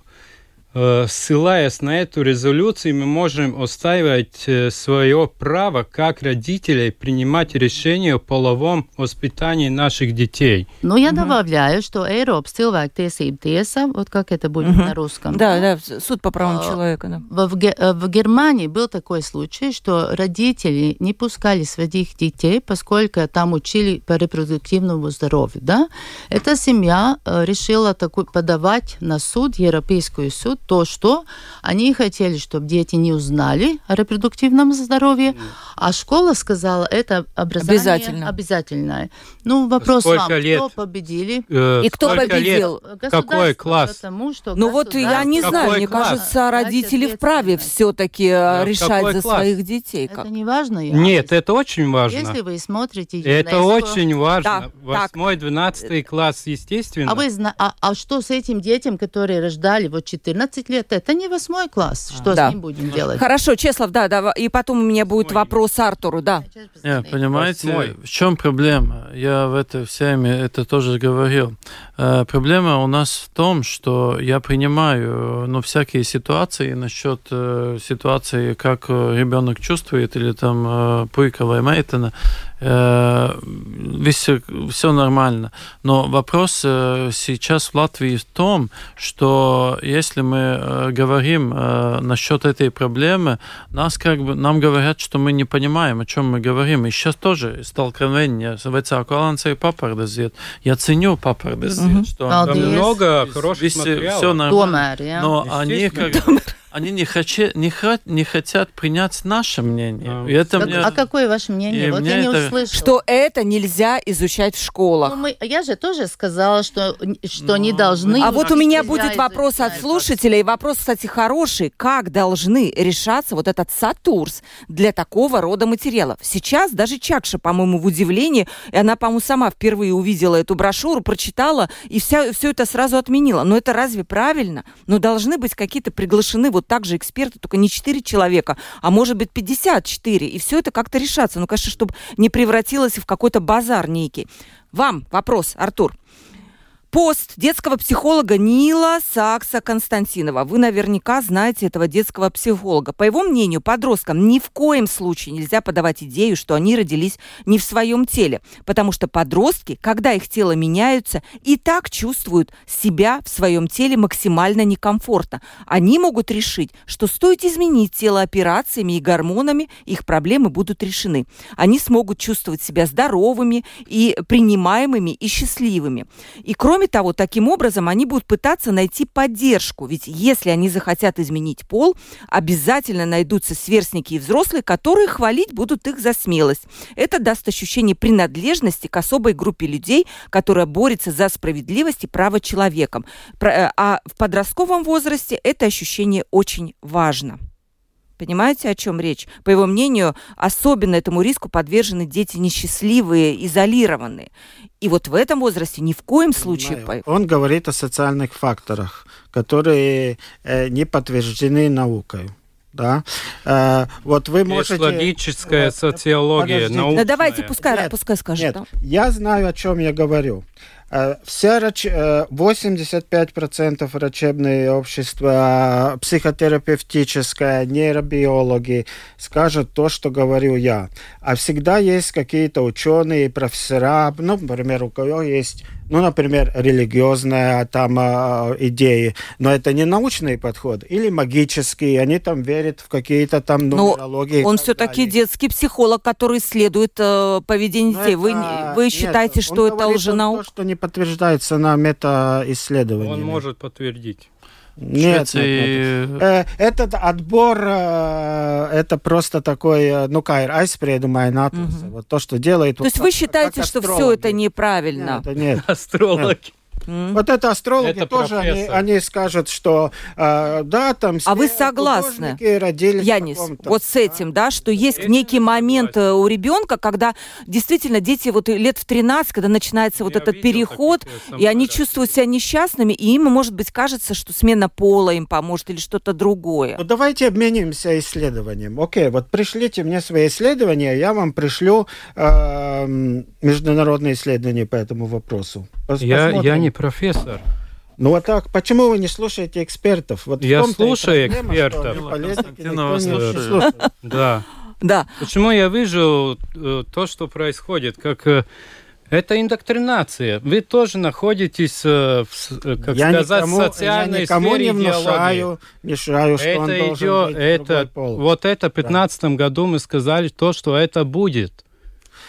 ссылаясь на эту резолюцию, мы можем отстаивать э, свое право как родителей принимать решения о половом воспитании наших детей. Ну, я добавляю, что Eiropas cilvēktiesība tiesa, вот как это будет Мгм. на русском. Да, да, суд по правам А, человека. Да. В, в Ге- э, в Германии был такой случай, что родители не пускали своих детей, поскольку там учили по репродуктивному здоровью. Да? Эта семья э, решила такой, подавать на суд, Европейский суд, то, что они хотели, чтобы дети не узнали о репродуктивном здоровье, а школа сказала, это образование Обязательно. обязательное. Ну, вопрос Сколько вам, лет? кто победили? Э, И кто победил? лет? Какой класс? Потому что Ну вот я не Какой знаю, мне класс? кажется, родители вправе все-таки Да, решать какой за класс? своих детей. Это Как. не важно, я. Нет, это очень важно. Если вы смотрите Это ЮНЕСКО, очень важно. Восьмой, двенадцатый класс, естественно. А, вы а, а что с этим детям, которые рождали вот 14 лет? Это не восьмой класс. Что Да. с ним будем делать? Хорошо, Чеслав, да, да, и потом у меня будет вопрос Артуру, да. Не, понимаете, Восьмой. в чем проблема? Я в этой всеме это тоже говорил. Э, проблема у нас в том, что я принимаю ну, всякие ситуации насчет э, ситуации, как э, ребенок чувствует, или там э, пуйка vai meitene. Э, все, все нормально. Но вопрос э, сейчас в Латвии в том, что если мы э, говорим насчет этой проблемы, нас как бы, нам говорят, что мы не понимаем, о чем мы говорим. И сейчас тоже столкновение с vecāku aliansē papardeziet. Я ценю Мгм. что Paldies. Там много хороших материалов. все нормально. Но они как они не, хоче, не, хо- не хотят принять наше мнение. А. И это Как- мне- а какое ваше мнение? И вот мне я не это- услышала. Что это нельзя изучать в школах. Ну, мы- я же тоже сказала, что, что не Ну, должны. А вот у меня будет вопрос от изучать. слушателя, и вопрос, кстати, хороший. Как должны решаться вот этот сатурс для такого рода материалов? Сейчас даже Чакша, по-моему, в удивлении, и она, по-моему, сама впервые увидела эту брошюру, прочитала, и вся, все это сразу отменила. Но это разве правильно? Но должны быть какие-то приглашены вот так же эксперты, только не 4 человека, а может быть 54, и все это как-то решаться. Ну, конечно, чтобы не превратилось в какой-то базар некий. Вам вопрос, Артур. Пост детского психолога Нила Сакса Константинова. Вы наверняка знаете этого детского психолога. По его мнению, подросткам ни в коем случае нельзя подавать идею, что они родились не в своем теле, потому что подростки, когда их тело меняются, и так чувствуют себя в своем теле максимально некомфортно. Они могут решить, что стоит изменить тело операциями и гормонами, их проблемы будут решены. Они смогут чувствовать себя здоровыми и принимаемыми и счастливыми. И кроме того, таким образом они будут пытаться найти поддержку. Ведь если они захотят изменить пол, обязательно найдутся сверстники и взрослые, которые хвалить будут их за смелость. Это даст ощущение принадлежности к особой группе людей, которая борется за справедливость и право человеком. Э, А в подростковом возрасте это ощущение очень важно. Понимаете, о чем речь? По его мнению, особенно этому риску подвержены дети несчастливые, изолированные. И вот в этом возрасте ни в коем случае... Понимаю. по- Он говорит о социальных факторах, которые э, не подтверждены наукой. Да? Э, вот вы Есть можете... логическая э, социология, подождите. научная. Да давайте, пускай, Нет, пускай скажет. Нет, да. я знаю, о чем я говорю. Э, Вся врач- э, 85% врачебное общество, э, психотерапевтическое, нейробиологи скажут то, что говорю я. А всегда есть какие-то ученые, профессора, ну, например, у кого есть, ну, например, религиозная там э, идеи, но это не научный подход, или магический, они там верят в какие-то там Но нумерологии. и Он так все-таки детский психолог, который исследует э, поведение Но детей. Вы, это- не- вы нет, считаете, он что это лженаука? То, что не подтверждается на метаисследовании. Он может подтвердить. Нет, Швеции- нет, нет. Э, Этот отбор, э, это просто такой, э, ну, кайр, айспредумай натус. Вот то, что делает... То есть вы считаете, что все это неправильно? Нет, нет. Астрологи. М? Вот это астрологи Это тоже, они, профессор. они скажут, что э, да, там А вы все согласны? Янис, вот с этим, да, что есть Этим некий я момент согласен. э, у ребенка, когда действительно дети вот лет в 13, когда начинается вот Я этот видел переход, и они самолетов. чувствуют себя несчастными, и им, может быть, кажется, что смена пола им поможет или что-то другое. Ну, давайте обменимся исследованием. Окей, вот пришлите мне свои исследования, я вам пришлю э, международные исследования по этому вопросу. Я, я не профессор. Ну вот так, почему вы не слушаете экспертов? Вот Я слушаю проблема, экспертов. политики слушаю. Да. Да, Почему я вижу э, то, что происходит, как э, это индоктринация. Вы тоже находитесь, э, как я сказать, никому, в я социальной никому сфере не внушаю, мешаю, что он Это должен идет, быть это, пол. вот это в 15 году мы сказали то, что это будет.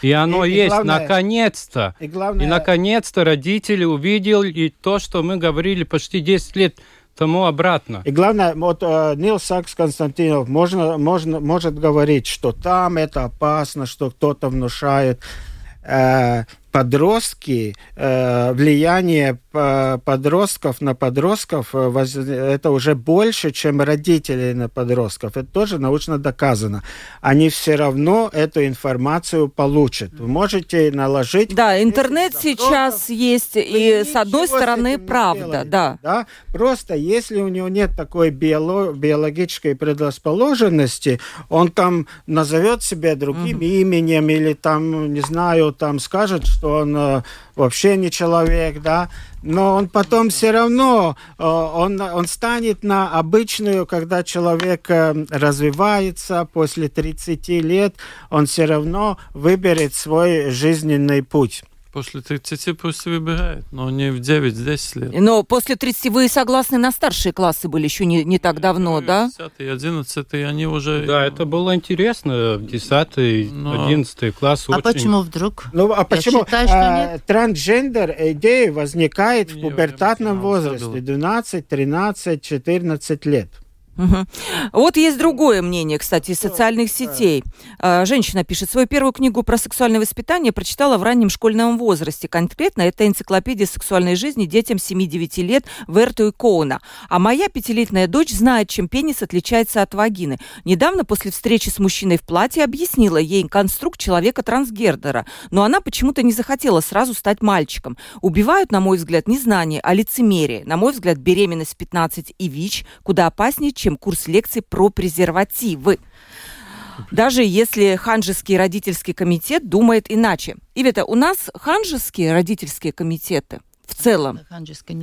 И оно И- есть, наконец-то. И главное, И наконец-то родители увидели то, что мы говорили почти 10 лет тому обратно. И главное, вот э, Нил Сакс Константинов можно, можно, может говорить, что там это опасно, что кто-то внушает. Э, подростки, э, влияние э, подростков на подростков, э, это уже больше, чем родители на подростков. Это тоже научно доказано. Они все равно эту информацию получат. Вы можете наложить... да, интернет 10 сейчас есть, и с одной стороны правда, да. да. Просто если у него нет такой биоло- биологической предрасположенности, он там назовет себя другим именем или там, не знаю, там скажет, что он э, вообще не человек, да, но он потом все равно, э, он, он станет на обычную, когда человек э, развивается после 30 лет, он все равно выберет свой жизненный путь. После 30 пусть выбирает, но не в 9-10 лет. Но после 30 вы согласны на старшие классы были еще не, не так давно, да? 10 11 они уже... Да, это было интересно. 10 Но- 11 класс. А очень- почему вдруг? Ну, а почему считаю, что а, нет. трансгендер идея возникает в пубертатном возрасте, сказал, 12, 13, 14 лет. Угу. Вот есть другое мнение, кстати, из социальных сетей. А, женщина пишет, свою первую книгу про сексуальное воспитание прочитала в раннем школьном возрасте. Конкретно это энциклопедия сексуальной жизни детям 7-9 лет Верту и Коуна. А моя пятилетняя дочь знает, чем пенис отличается от вагины. Недавно после встречи с мужчиной в платье объяснила ей конструкт человека-трансгердера, но она почему-то не захотела сразу стать мальчиком. Убивают, на мой взгляд, не знание, а лицемерие. На мой взгляд, беременность в 15 и ВИЧ куда опаснее, чем курс лекций про презервативы. Даже если ханжеский родительский комитет думает иначе. Ивета, у нас ханжеские родительские комитеты – в целом.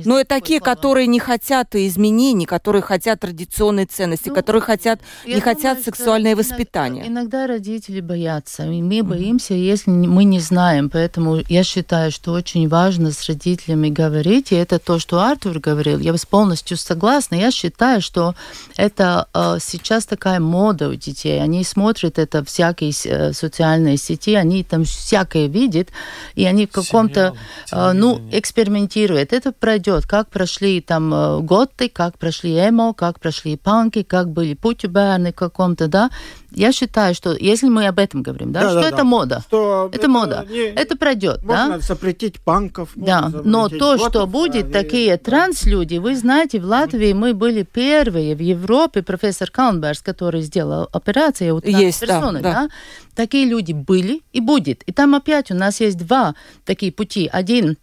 Но это такие, которые не хотят изменений, которые хотят традиционные ценности, ну, которые хотят, не думаю, хотят сексуальное воспитание. Иногда родители боятся, и мы боимся, если мы не знаем. Поэтому я считаю, что очень важно с родителями говорить, и это то, что Артур говорил. Я полностью согласна. Я считаю, что это э, сейчас такая мода у детей. Они смотрят это всякие э, социальные сети, они там всякое видят, и они в каком-то, э, ну, эксперимент экспериментирует. Это пройдет, как прошли там э, готы, как прошли эмо, как прошли панки, как были путюберны каком-то, да. Я считаю, что если мы об этом говорим, да, да что да, это да. мода, что это, это мода, не, это пройдет, можно да. запретить панков. Да, но то, готов, что будет а, такие и... транслюди, вы знаете, в Латвии мы были первые в Европе, профессор Каунберс, который сделал операцию у трансперсоны, да, да. да, такие люди были и будет. И там опять у нас есть два такие пути. Один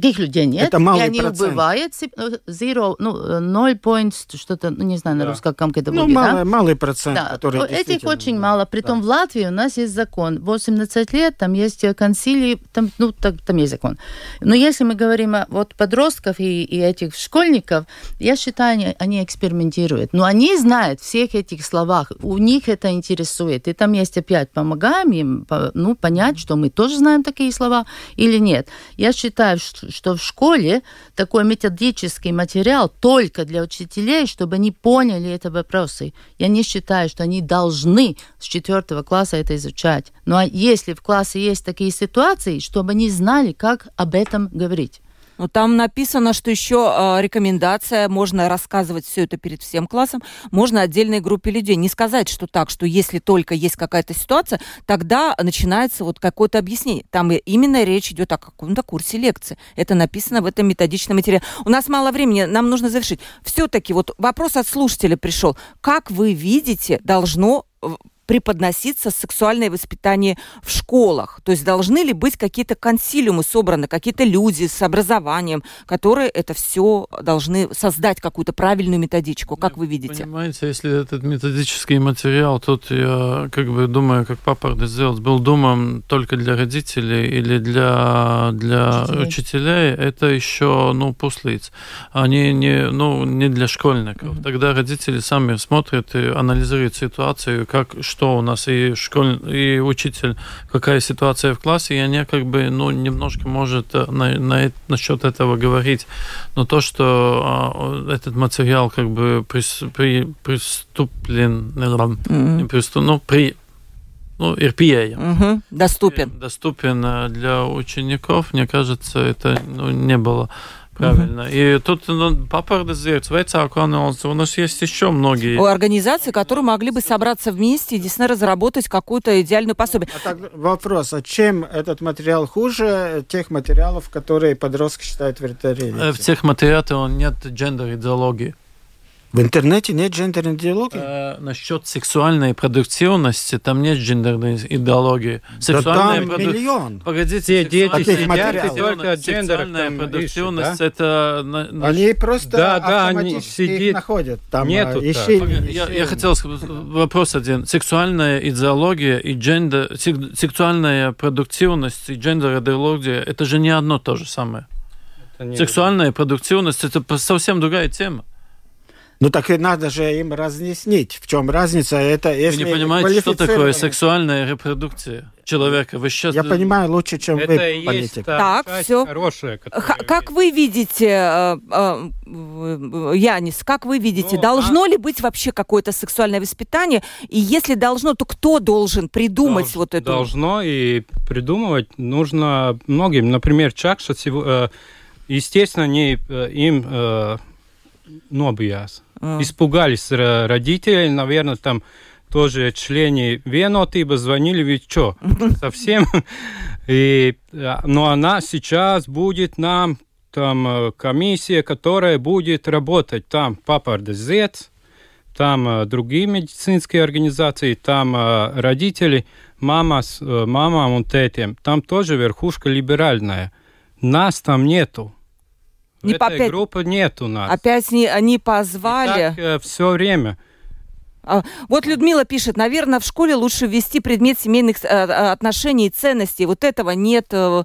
Таких людей нет. Это малый и они процент. убывают. Zero, ну, 0 points, что-то, ну, не знаю на да. русском, как это ну, будет. Малый, да? малый процент, да. который Этих очень мало. Притом да. в Латвии у нас есть закон. 18 лет, там есть консилии, там, ну, так, там есть закон. Но если мы говорим о вот подростков и, и этих школьников, я считаю, они, они экспериментируют. Но они знают всех этих словах. У них это интересует. И там есть опять, помогаем им ну, понять, что мы тоже знаем такие слова или нет. Я считаю, что что в школе такой методический материал только для учителей, чтобы они поняли это вопросы. Я не считаю, что они должны с четвертого класса это изучать. Но если в классе есть такие ситуации, чтобы они знали, как об этом говорить. Но там написано, что еще э, рекомендация, можно рассказывать все это перед всем классом, можно отдельной группе людей. Не сказать, что так, что если только есть какая-то ситуация, тогда начинается вот какое-то объяснение. Там именно речь идет о каком-то курсе лекции. Это написано в этом методичном материале. У нас мало времени, нам нужно завершить. Все-таки вот вопрос от слушателя пришел. Как вы видите, должно преподноситься сексуальное воспитание в школах? То есть должны ли быть какие-то консилиумы собраны, какие-то люди с образованием, которые это все должны создать какую-то правильную методичку? Как вы видите? Понимаете, если этот методический материал, тут я как бы думаю, как папа сделать, был думан только для родителей или для, для учителей. учителей, это еще, ну, пуслиц. Они не, ну, не для школьников. Mm-hmm. Тогда родители сами смотрят и анализируют ситуацию, как, что у нас и школь, и учитель, какая ситуация в классе, и они как бы, ну, немножко может э, на, на, насчет этого говорить. Но то, что а, этот материал как бы прис, при, приступлен, mm-hmm. приступ, ну, при ну, pieejams. Угу, доступен. Доступен э, для учеников, мне кажется, это ну, не было Правильно. Угу. И тут ну, попардозировать вecāku анализу. У нас есть еще многие. У организаций, которые могли бы собраться вместе и действительно разработать какую-то идеальную пособие. А так, вопрос, а чем этот материал хуже тех материалов, которые подростки считают вертолетом? В тех материалах нет гендер-идеологии. В интернете нет гендерной идеологии? Э, насчет сексуальной продуктивности там нет гендерной идеологии. Сексуальная да там проду... миллион. Погодите, Все дети сидят только Сексуальная продуктивность ищут, да? это... Они просто да, да, они сидят, находят. Там, Нету ищи, ищи. Я, я хотел сказать вопрос один. Сексуальная идеология и гендер... Сексуальная продуктивность и гендер идеология это же не одно то же самое. Сексуальная продуктивность это совсем другая тема. Ну так и надо же им разъяснить, в чем разница. Это, если вы не понимаете, что такое сексуальная репродукция человека? Вы сейчас... Я понимаю лучше, чем это вы, политик. Так, все. Хорошая, как вы видите, э, э, Янис, как вы видите, ну, должно а... ли быть вообще какое-то сексуальное воспитание? И если должно, то кто должен придумать Долж, вот это? Должно, и придумывать нужно многим. Например, Чакша, э, естественно, не им нобijās. А. Испугались родители, наверное, там тоже члены Венотыба звонили, ведь что, совсем? И, но ну, она сейчас будет нам там э, комиссия, которая будет работать. Там Папа Z, там э, другие медицинские организации, там э, родители, мама с мамам и тетям. Там тоже верхушка либеральная. Нас там нету. Не Этой опять, группы нет у нас. Опять не, они позвали. И так, все время. А, вот Людмила пишет, наверное, в школе лучше ввести предмет семейных э, э, отношений и ценностей. Вот этого нет э,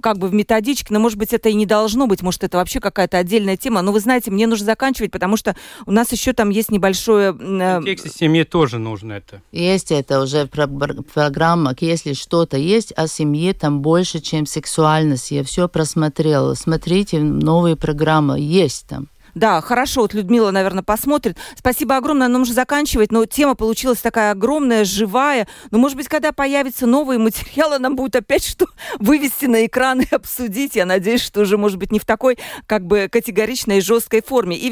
как бы в методичке, но, может быть, это и не должно быть, может, это вообще какая-то отдельная тема. Но вы знаете, мне нужно заканчивать, потому что у нас еще там есть небольшое... В тексте семьи тоже нужно это. Есть это уже в программах. Если что-то есть о семье, там больше, чем сексуальность. Я все просмотрела. Смотрите, новые программы есть там. Да, хорошо, вот Людмила, наверное, посмотрит. Спасибо огромное, нам нужно заканчивать, но тема получилась такая огромная, живая. Но, может быть, когда появятся новые материалы, нам будет опять что вывести на экран и обсудить. Я надеюсь, что уже, может быть, не в такой как бы категоричной и жесткой форме. И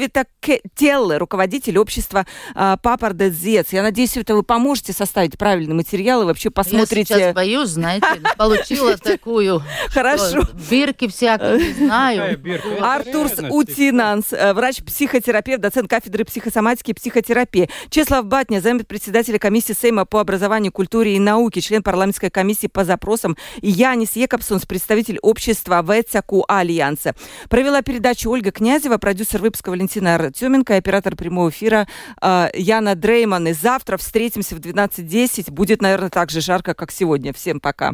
Телле, руководитель общества а, Папар Зец. Я надеюсь, это вы поможете составить правильный материал и вообще посмотрите. Я сейчас боюсь, знаете, получила такую. Хорошо. Бирки всякие, знаю. Артур Утинанс, э, врач-психотерапевт, доцент кафедры психосоматики и психотерапии. Чеслав Батня, замет председателя комиссии Сейма по образованию, культуре и науке, член парламентской комиссии по запросам. И Янис Екобсонс, представитель общества ВЭЦАКУ Альянса. Провела передачу Ольга Князева, продюсер выпуска Валентина Артеменко, оператор прямого эфира э, Яна Дрейман. И завтра встретимся в 12.10. Будет, наверное, так же жарко, как сегодня. Всем пока.